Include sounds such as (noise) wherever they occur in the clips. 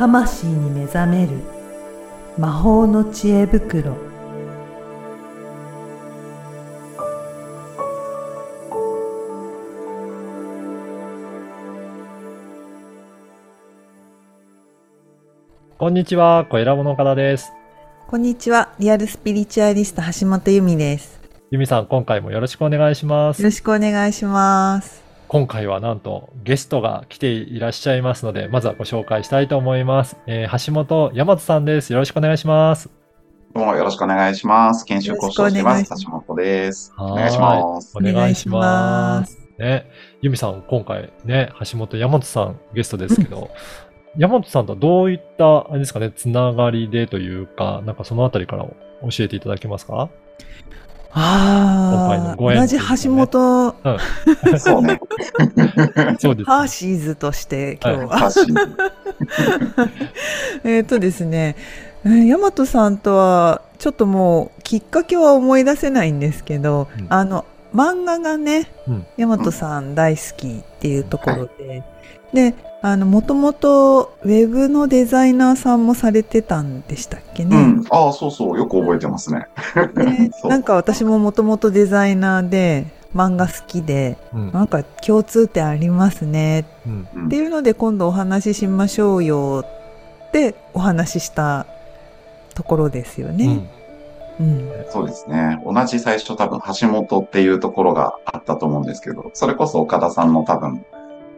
魂に目覚める魔法の知恵袋こんにちは、小ラボの岡田です。こんにちは。リアルスピリチュアリスト橋本由美です。ゆみさん、今回もよろしくお願いしますよ。ろしくお願いします。今回はなんとゲストが来ていらっしゃいますので、まずはご紹介したいと思います。えー橋本大和さんです。よろしくお願いします。どうもよろしくお願いします。研修講師をしてます。橋本です。お願いします。お願いします。ね、ゆみさん、今回ね、橋本大和さんゲストですけど、大和さんとはどういった、あれですかね、つながりでというか、なんかそのあたりから教えていただけますか？ああ、同じご縁というかね橋本そうね。(laughs) そうです、ハーシーズとして今日は。発信。(laughs) えっとですね、えー大和さんとはちょっともうきっかけは思い出せないんですけど、うんあの漫画がね、うん大和さん大好きっていうところで、で、あの、もともとウェブのデザイナーさんもされてたんでしたっけね？うん。ああ、そうそう。よく覚えてますね。(laughs) なんか私ももともとデザイナーで漫画好きでうんなんか共通点ありますねうんうんっていうので今度お話ししましょうよってお話ししたところですようんね。うんそうですね。同じ最初多分橋本っていうところがあったと思うんですけど、それこそ岡田さんの多分、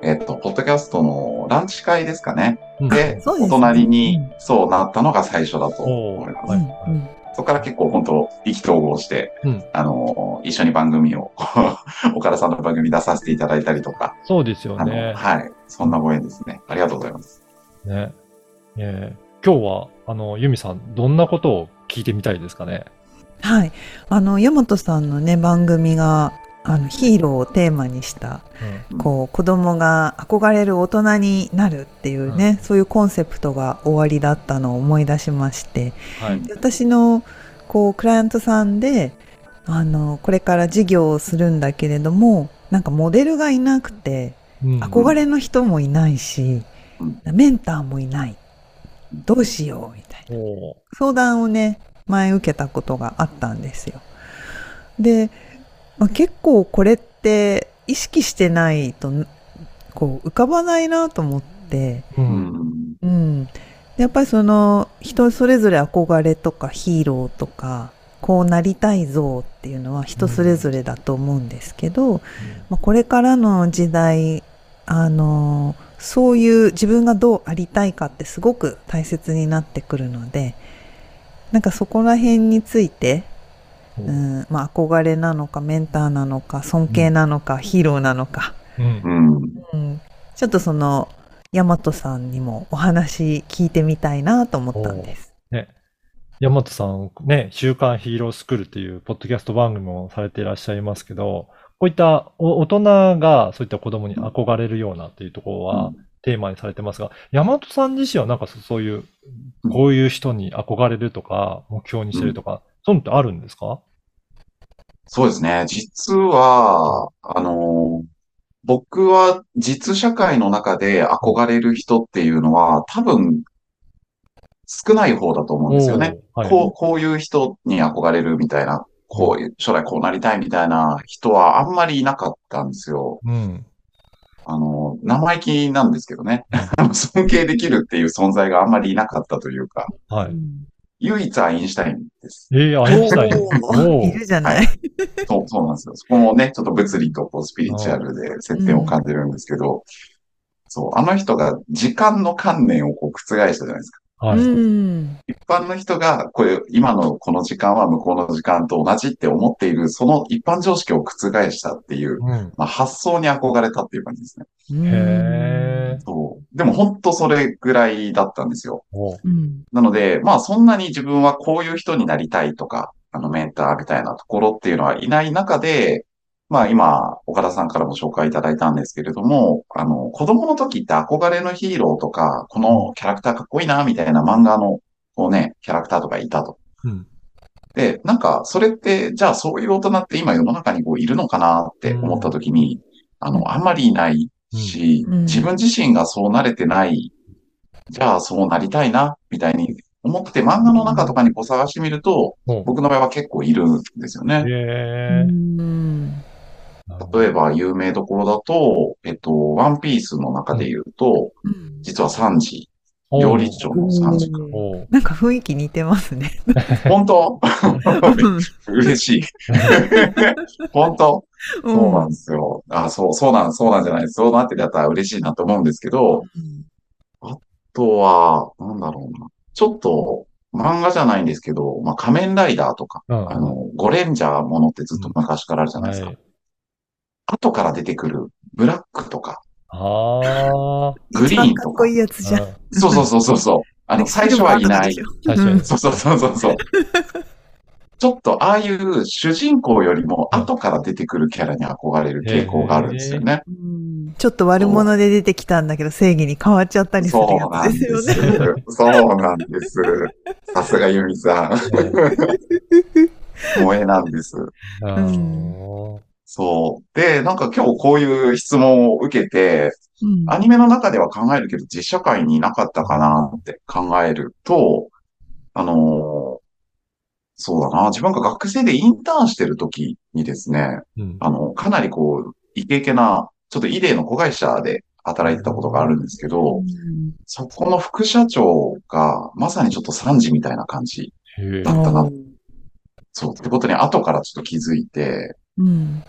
えっと、ポッドキャストのランチ会ですかね。うんで、お隣にうんそうなったのが最初だと思います。そこから結構本当意気投合して、うんあの、一緒に番組を、(laughs) 岡田さんの番組出させていただいたりとか、そうですよね。はい。そんなご縁ですね。ありがとうございます。ね。えー今日は、あの、ユミさん、どんなことを聞いてみたいですかね。はい。あの、大和さんのね、番組が、あの、ヒーローをテーマにした、うんこう、子供が憧れる大人になるっていうね、そういうコンセプトが終わりだったのを思い出しまして、はい。で私の、こう、クライアントさんで、あの、これから事業をするんだけれども、なんかモデルがいなくて、うん憧れの人もいないし、うんメンターもいない。どうしようみたいな。相談をね、前受けたことがあったんですよ。で、まあ、結構これって意識してないと、こう浮かばないなと思って、う。うんん。うん。やっぱりその人それぞれ憧れとかヒーローとか、こうなりたい像っていうのは人それぞれだと思うんですけど、まあ、これからの時代、あの、そういう自分がどうありたいかってすごく大切になってくるので、なんかそこら辺について、ううんん、まあ憧れなのかメンターなのか尊敬なのか、ヒーローなのか、うんうん。うん、ちょっとその大和さんにもお話聞いてみたいなと思ったんです。ね。山本さん、ね、週刊ヒーロースクールっていうポッドキャスト番組もされていらっしゃいますけど、こういったお大人がそういった子供に憧れるようなっていうところはうんテーマにされてますが、山本さん自身はなんかそそういう、こういう人に憧れるとか、目標にしてるとか、そういうのってあるんですか？そうですね。実は、あの、僕は実社会の中で憧れる人っていうのは多分少ない方だと思うんですよね。はいこう、こういう人に憧れるみたいな、こういう、将来こうなりたいみたいな人はあんまりいなかったんですよ。うん。あの、生意気なんですけどね。(laughs) 尊敬できるっていう存在があんまりいなかったというか、はい。唯一アインシュタインです。ええアインシュタイン。いるじゃない。そう、そうなんですよ。そこもね、ちょっと物理とこうスピリチュアルで接点を感じるんですけど、そう、あの人が時間の観念をこう覆したじゃないですか。はい。うん。一般の人が、これ、今のこの時間は向こうの時間と同じって思っている、その一般常識を覆したっていう、うん。まあ、発想に憧れたっていう感じですね。へえ。そう。でも本当それぐらいだったんですよ。おうん。なので、まあそんなに自分はこういう人になりたいとか、あのメンターみたいなところっていうのはいない中で、まあ今、岡田さんからも紹介いただいたんですけれども、あの、子供の時って憧れのヒーローとか、このキャラクターかっこいいな、みたいな漫画の、こうね、キャラクターとかいたと。うん。で、なんか、それって、じゃあそういう大人って今世の中にこういるのかなって思った時に、あの、あんまりいないし、うん。自分自身がそうなれてない。じゃあそうなりたいな、みたいに思って漫画の中とかにこう探してみると、うん。僕の場合は結構いるんですよね。例えば有名どころだと、えっと、ワンピースの中で言うと、実はサンジ、料理長のサンジ君。おうなんか雰囲気似てますね。本当？(laughs) 嬉しい。本当？そうなんですよ。あ、そう、そうなん、そうなんじゃないそうなってたら嬉しいなと思うんですけど、あとは、なんだろうな。ちょっと、漫画じゃないんですけど、まあ、仮面ライダーとか、うんあの、ゴレンジャーものってずっと昔からあるじゃないですか。はい。後から出てくる、ブラックとか、ああ。グリーンとかかっこ。いいやつじゃん。そうそうそうそうそう。あの、最初はいない。最初にそうそうそうそうそう。ちょっとああいう主人公よりも後から出てくるキャラに憧れる傾向があるんですよね。うんちょっと悪者で出てきたんだけど正義に変わっちゃったりするそうやなんでつですす。よね。そうなんです。さすがユミさん。(laughs) 萌えなんです。うんそう。で、なんか今日こういう質問を受けて、うん。アニメの中では考えるけど実社会になかったかなって考えると、あのーそうだな、自分が学生でインターンしてる時にですね、うん。あの、かなりこう、イケイケな、ちょっとイデーの子会社で働いてたことがあるんですけど、そこの副社長がまさにちょっと3時みたいな感じだったな。そう、ってことに後からちょっと気づいて、うん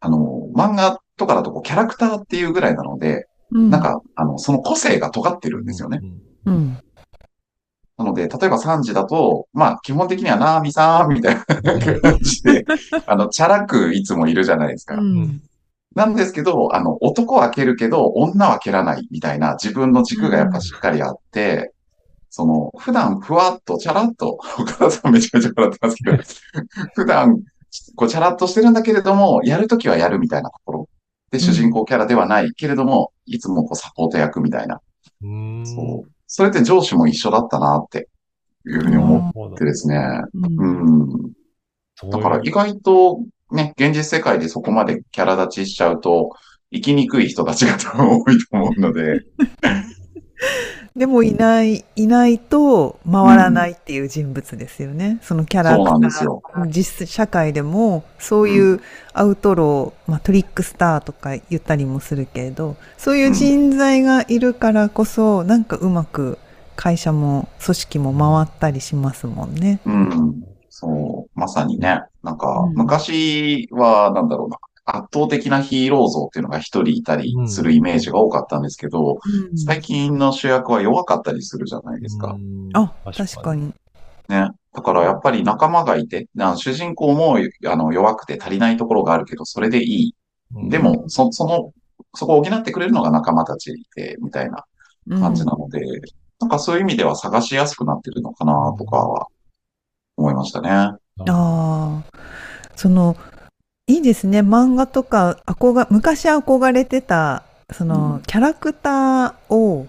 あの、漫画とかだとこうキャラクターっていうぐらいなので、うんなんか、あの、その個性が尖ってるんですよね。。うんなので、例えば3時だと、まあ、基本的にはなーみさんみたいな感じで、(laughs) あの、チャラくいつもいるじゃないですか。うんなんですけど、あの、男は蹴るけど、女は蹴らないみたいな自分の軸がやっぱしっかりあって、その、普段ふわっと、チャラッと、岡田さんめちゃめちゃ笑ってますけど、普段、こう、チャラッとしてるんだけれども、やるときはやるみたいなところ。で、主人公キャラではないけれども、いつもこう、サポート役みたいな。うん。そう。それって上司も一緒だったなって、いうふうに思ってですね。うんうん。だから意外とね、現実世界でそこまでキャラ立ちしちゃうと、生きにくい人たちが多分多いと思うので、(laughs) でもいない、いないと回らないっていう人物ですよね。そのキャラクタ。ー。実社会でもそういうアウトロー、まあ、トリックスターとか言ったりもするけれど、そういう人材がいるからこそ、なんかうまく会社も組織も回ったりしますもんね。うん。そう。まさにね、なんかうん、昔は、なんだろうな、圧倒的なヒーロー像っていうのが一人いたりするイメージが多かったんですけど、最近の主役は弱かったりするじゃないですか。あ、確か。に。ね。だからやっぱり仲間がいて、な主人公もあの弱くて足りないところがあるけど、それでいい。でも、そ、その、そこを補ってくれるのが仲間たちで、みたいな感じなので、なんかそういう意味では探しやすくなってるのかなとかは思いましたね。ああ、その、いいですね。漫画とか、憧昔憧れてた、その、うんキャラクターを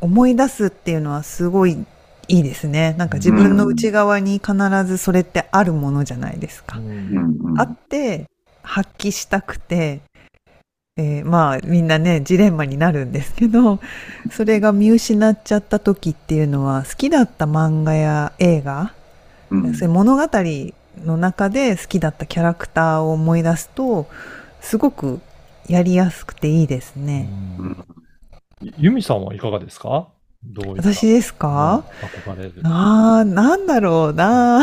思い出すっていうのはすごいいいですね。なんか自分の内側に必ずそれってあるものじゃないですか。うんうん。あって、発揮したくて、えーまあみんなね、ジレンマになるんですけど、それが見失っちゃった時っていうのは、好きだった漫画や映画、うんそういう物語の中で好きだったキャラクターを思い出すと、すごくやりやすくていいですね。うんユミさんはいかがですか？どういった私ですか、うん憧れる。ああ、なんだろうな。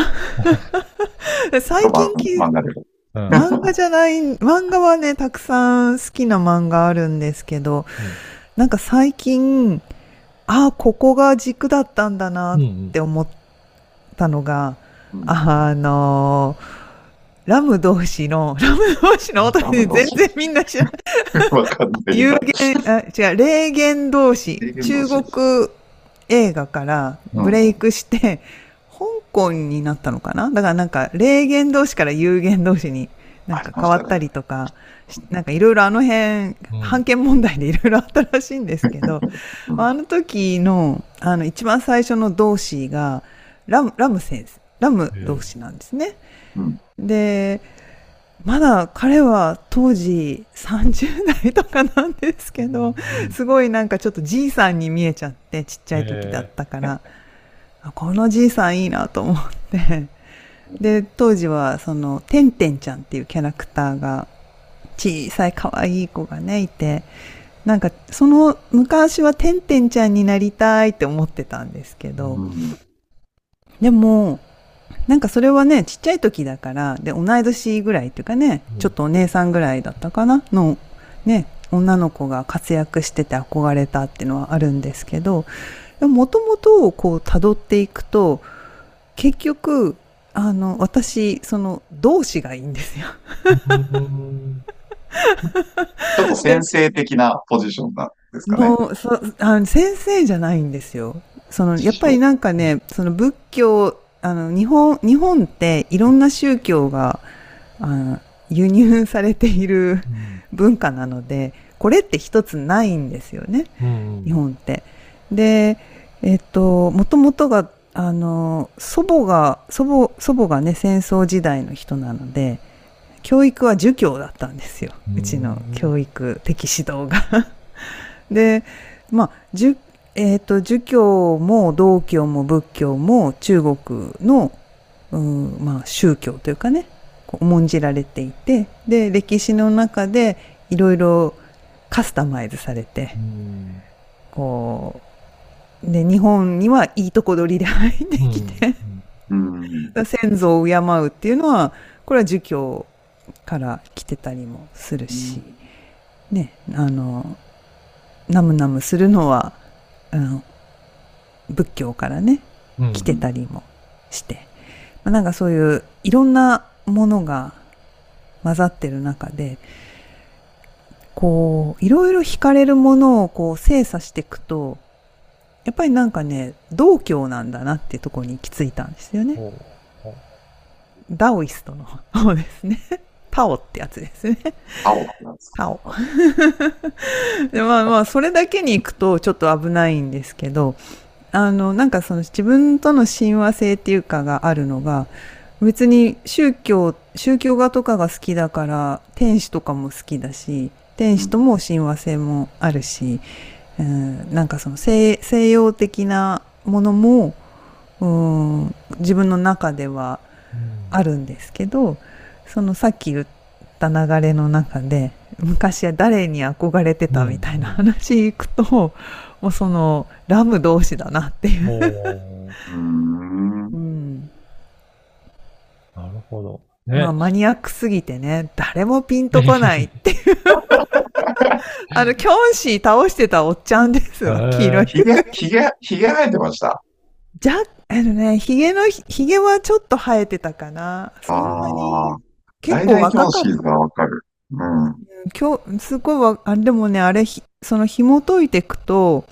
(laughs) 最近き漫画で。うん漫画じゃない、漫画はね、たくさん好きな漫画あるんですけど、なんか最近、ああ、ここが軸だったんだなっうんうんて思ったのが、うんあのラム同士の、(laughs) ラム同士の音で全然みんな知らない。わかんない。有言、あ、違う、霊言同士中国映画からブレイクして、香港になったのかな？だからなんか、霊言同士から有言同士になんか変わったりとか、しなんかいろいろあの辺、うん判権問題でいろいろあったらしいんですけど、うん。あの時の、あの、一番最初の同士が、ラム、ラム先生、ラム同士なんですね。うん。で、まだ彼は当時30代とかなんですけど、すごいなんかちょっとじいさんに見えちゃって、ちっちゃい時だったから、あこのじいさんいいなと思って。で、当時はその、てんてんちゃんっていうキャラクターが、小さい可愛い子がね、いて、なんかその昔はてんてんちゃんになりたいって思ってたんですけど、うん。でも、なんかそれはね、ちっちゃい時だから、で、同い年ぐらいっていうかね、うんちょっとお姉さんぐらいだったかな？の、ね、女の子が活躍してて憧れたっていうのはあるんですけど、もともとこう辿っていくと、結局、あの、私、その、同志がいいんですよ。ちょっと先生的なポジションなんですかね。もうそあの先生じゃないんですよ。そのやっぱりなんかね、その仏教、あの日本日本っていろんな宗教があの輸入されている文化なので、これって一つないんですよね、うん日本って。で、えっと、もともとが、あの、祖母が、祖母、祖母がね、戦争時代の人なので、教育は儒教だったんですよ。うちの教育的指導が。で、まあ、儒、えっ、と、儒教も道教も仏教も中国の、うん、まあ、宗教というかね、こう重んじられていて、で、歴史の中でいろいろカスタマイズされて、うん。こう、で、日本にはいいとこ取りで入ってきて、うん。(laughs) 先祖を敬うっていうのは、これは儒教から来てたりもするし、ね、あの、ナムナムするのは、あの仏教からね、うん。来てたりもして、まあ、なんかそういういろんなものが混ざってる中で、こう、いろいろ惹かれるものをこう精査していくと、やっぱりなんかね、道教なんだなっていうところに行き着いたんですよね。ダオイストの方ですね。タオってやつですね。青なんですか？タオ。(laughs) でまあまあ、それだけに行くとちょっと危ないんですけど、あの、なんかその自分との親和性っていうかがあるのが、別に宗教、宗教画とかが好きだから、天使とかも好きだし、天使とも親和性もあるし、うん、なんかその西西洋的なものも、うん、自分の中ではあるんですけどそのさっき言った流れの中で昔は誰に憧れてたみたいな話いくと、もうそのラム同士だなっていう。なるほど。ね。まあマニアックすぎてね誰もピンとこないっていう (laughs) あのキョンシー倒してたおっちゃんですよ黄色いひげ、ひげ、ひげ生えてました？じゃあのねひげのひげはちょっと生えてたかなそんなに。結構若かったがわかる。うん。今日、すごいわ、あでもね、あれ、ひその紐解いていくと、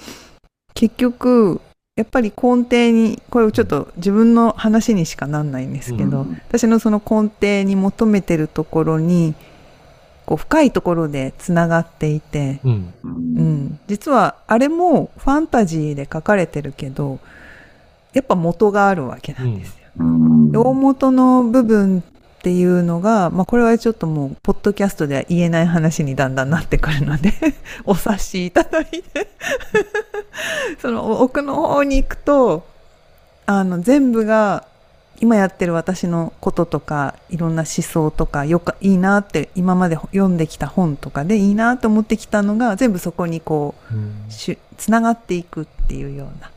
結局、やっぱり根底に、これちょっと自分の話にしかなんないんですけど、うん私のその根底に求めてるところに、こう深いところでつながっていて、うん。う。うんん、実はあれもファンタジーで書かれてるけど、やっぱ元があるわけなんですよ。うん。で大元の部分っていうのが、まあ、これはちょっともう、ポッドキャストでは言えない話にだんだんなってくるので、(laughs) お察しいただいて、(laughs) その奥の方に行くと、あの、全部が、今やってる私のこととか、いろんな思想とか、よか、いいなって、今まで読んできた本とかでいいなと思ってきたのが、全部そこにこう、うつながっていくっていうような、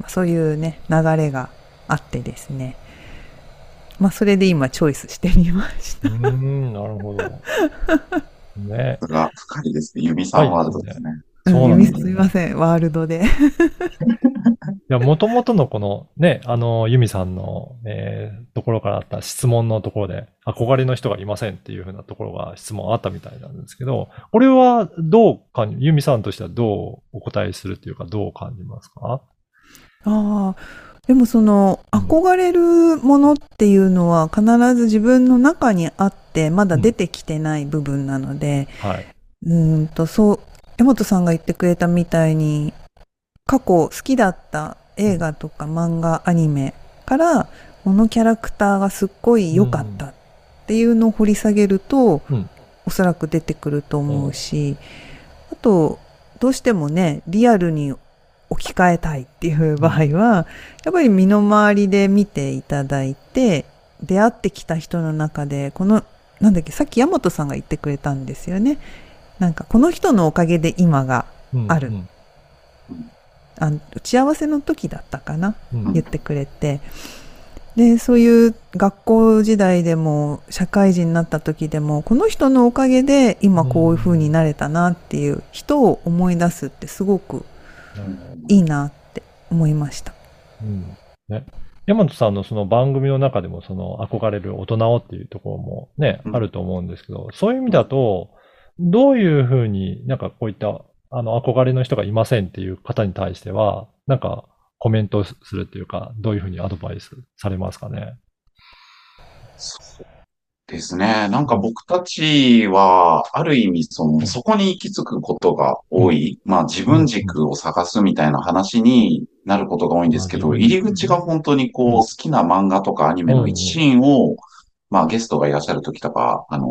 まあそういうね、流れがあってですね。まあ、それで今チョイスしてみました。うん、なるほど。(laughs) ね。それが深いですね。ユミさんワールドですね。そうなんですねすみません、ワールドで。(laughs) いや、もともとのこのね、あの、ユミさんの、えーところからあった質問のところで、憧れの人がいませんっていうふうなところが質問あったみたいなんですけど、これはどうか、ユミさんとしてはどうお答えするっていうか、どう感じますか？ああ、でもその、憧れるものっていうのは必ず自分の中にあって、まだ出てきてない部分なので、はい。うーんと、そう、山本さんが言ってくれたみたいに、過去好きだった映画とか漫画、アニメから、このキャラクターがすっごい良かったっっていうのを掘り下げると、うん。おそらく出てくると思うし、あとどうしてもねリアルに置き換えたいっていう場合は、やっぱり身の回りで見ていただいて出会ってきた人の中でこのなんだっけさっき大和さんが言ってくれたんですよね。なんかこの人のおかげで今がうんある。うん。あ打ち合わせの時だったかなうん。言ってくれて。でそういう学校時代でも社会人になった時でもこの人のおかげで今こういう風になれたなっていう人を思い出すってすごくいいなって思いました。うんね、山本さんのその番組の中でもその憧れる大人をっていうところもね、うんあると思うんですけど、そういう意味だと、どういうふうになんかこういったあの憧れの人がいませんっていう方に対しては、なんかコメントするっていうか、どういうふうにアドバイスされますかね？そうですね。なんか僕たちは、ある意味、その、そこに行き着くことが多い。まあ自分軸を探すみたいな話になることが多いんですけど、うん入り口が本当にこう、好きな漫画とかアニメの一シーンを、まあゲストがいらっしゃる時とか、あの、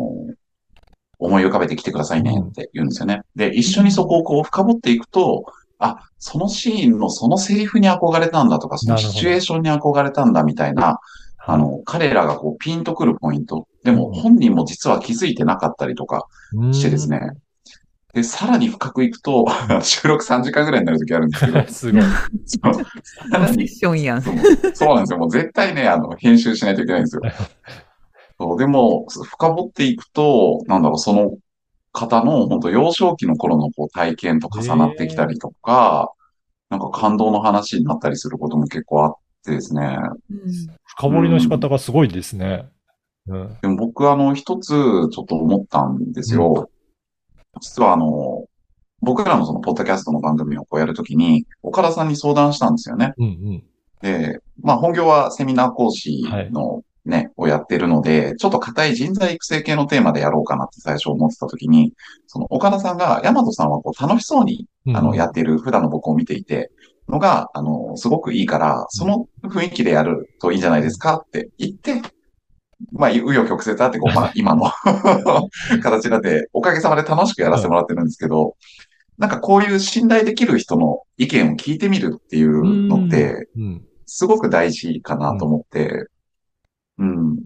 思い浮かべてきてくださいねって言うんですよね。で、一緒にそこをこう深掘っていくと、あ、そのシーンのそのセリフに憧れたんだとか、そのシチュエーションに憧れたんだみたいな、あの、彼らがこうピンとくるポイント。でも本人も実は気づいてなかったりとかしてですね。で、さらに深くいくと、(laughs) 収録3時間ぐらいになる時あるんですけどうん。(laughs) すごい。セッにションやん。そうそうなんですよ。もう絶対ね、あの、編集しないといけないんですよ。そうでも、深掘っていくと、なんだろう、その方の本当幼少期の頃のこう体験と重なってきたりとか、なんか感動の話になったりすることも結構あってですね。深掘りの仕方がすごいですね。うん。でも僕あの、一つちょっと思ったんですよ。実はあの、僕らのそのポッドキャストの番組をこうやるときに、岡田さんに相談したんですよね。うんうん。で、まあ本業はセミナー講師のね、をやってるので、ちょっと硬い人材育成系のテーマでやろうかなって最初思ってた時に、その岡田さんが、大和さんはこう楽しそうに、うんあの、やっている普段の僕を見ていて、のが、あの、すごくいいから、その雰囲気でやるといいんじゃないですかって言って、まあ、紆余曲折あって、こう、まあ、今の (laughs) 形になって、おかげさまで楽しくやらせてもらってるんですけど、なんかこういう信頼できる人の意見を聞いてみるっていうのって、うん。すごく大事かなと思って、うん。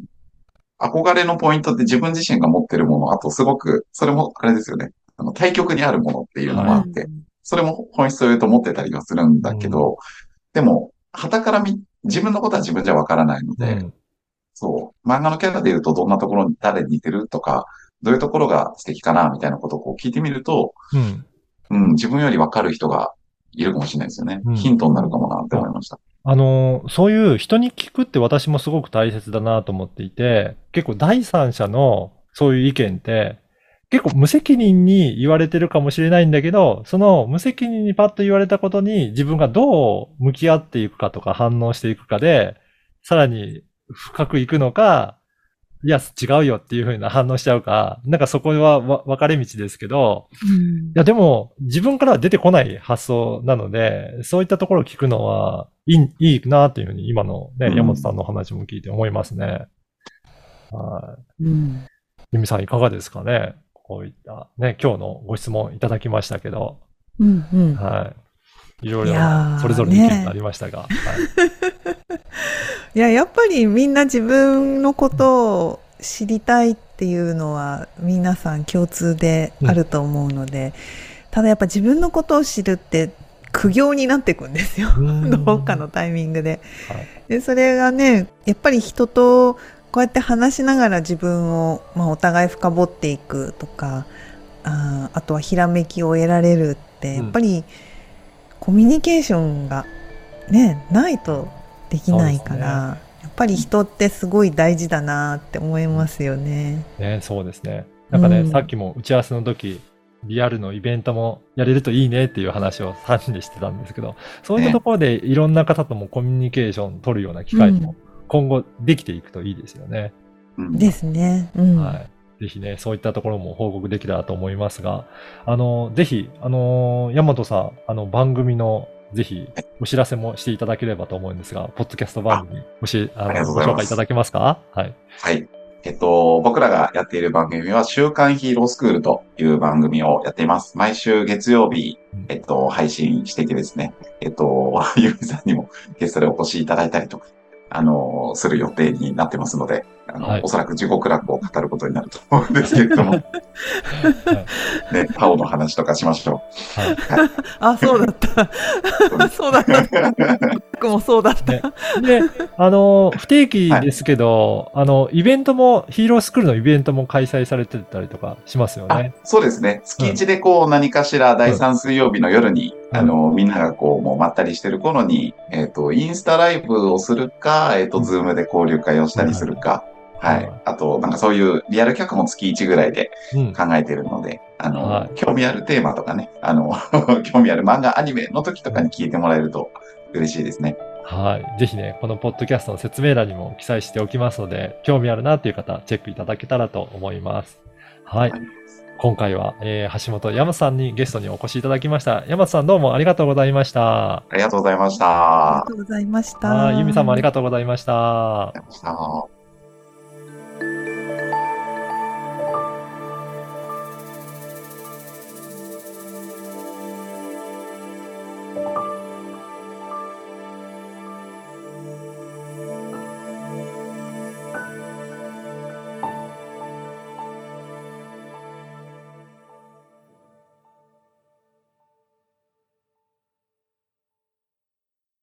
憧れのポイントって自分自身が持ってるもの、あとすごく、それもあれですよね。あの、対極にあるものっていうのもあって、それも本質を言うと持ってたりはするんだけど、でも、旗から見、自分のことは自分じゃわからないので、うんそう、漫画のキャラで言うとどんなところに誰に似てるとか、どういうところが素敵かなみたいなことをこう聞いてみると、うん。うん、自分よりわかる人がいるかもしれないですよね。うんヒントになるかもなって思いました。あの、そういう人に聞くって私もすごく大切だなと思っていて、結構第三者のそういう意見って、結構無責任に言われてるかもしれないんだけど、その無責任にパッと言われたことに自分がどう向き合っていくかとか反応していくかで、さらに深くいくのか、いや、違うよっていう風な反応しちゃうか、なんかそこはわ分かれ道ですけど、いや、でも、自分からは出てこない発想なので、そういったところを聞くのはいい、いいなっていうふうに、今のね、うん山本さんのお話も聞いて思いますね。はい。うんゆみさんいかがですかねこういったね、今日のご質問いただきましたけど、うんうんはい。いろいろそれぞれの意見がありましたが、はい。(laughs) いややっぱりみんな自分のことを知りたいっていうのは皆さん共通であると思うので、ただやっぱ自分のことを知るって苦行になっていくんですよ。うん。どっかのタイミングで。はい。でそれがねやっぱり人とこうやって話しながら自分を、まあ、お互い深掘っていくとかあーあとはひらめきを得られるってうん。やっぱりコミュニケーションがねないとできないから、ねやっぱり人ってすごい大事だなって思いますよね。ね、そうですね。なんかね、うんさっきも打ち合わせの時、リアルのイベントもやれるといいねっていう話を3人でしてたんですけど、そういったところでいろんな方ともコミュニケーション取るような機会も今後できていくといいですよね。うんですね。うんはい。ぜひね、そういったところも報告できたらと思いますが、あの、ぜひ、あの、大和さん、あの、番組の、ぜひ、お知らせもしていただければと思うんですが、ポッドキャスト番組、もし、あの、ご紹介いただけますか？はい。はい。えっと、僕らがやっている番組は、週刊ヒーロースクールという番組をやっています。毎週月曜日、えっと、配信していてですね、えっと、(laughs) ゆみさんにもゲストでお越しいただいたりとか、あの、する予定になってますので、あの、はいおそらく地獄楽を語ることになると思うんですけれども、(laughs) はいね、パオの話とかしましょはい (laughs) あ、そうだった。そうだった。僕もそうだった。ねで、あの、不定期ですけど、あの、イベントも、ヒーロースクールのイベントも開催されてたりとかしますよね。そうですね。月一でこう何かしら第3水曜日の夜に、うんあの、みんながこうもうまったりしてる頃に、えっ、と、インスタライブをするか、えっ、と、ズームで交流会をしたりするか、はいはい。あと、なんかそういうリアル客も月1ぐらいでうん。考えてるので、あの、はい興味あるテーマとかね、あの、(laughs) 興味ある漫画、アニメの時とかに聞いてもらえると嬉しいですね。はい。ぜひね、このポッドキャストの説明欄にも記載しておきますので、興味あるなっていう方、チェックいただけたらと思います。はい。今回は、えー橋本山さんにゲストにお越しいただきました。山さんどうもありがとうございました。ありがとうございました。あありがとうございました。はい。ゆみさんもありがとうございました。りがとうございました。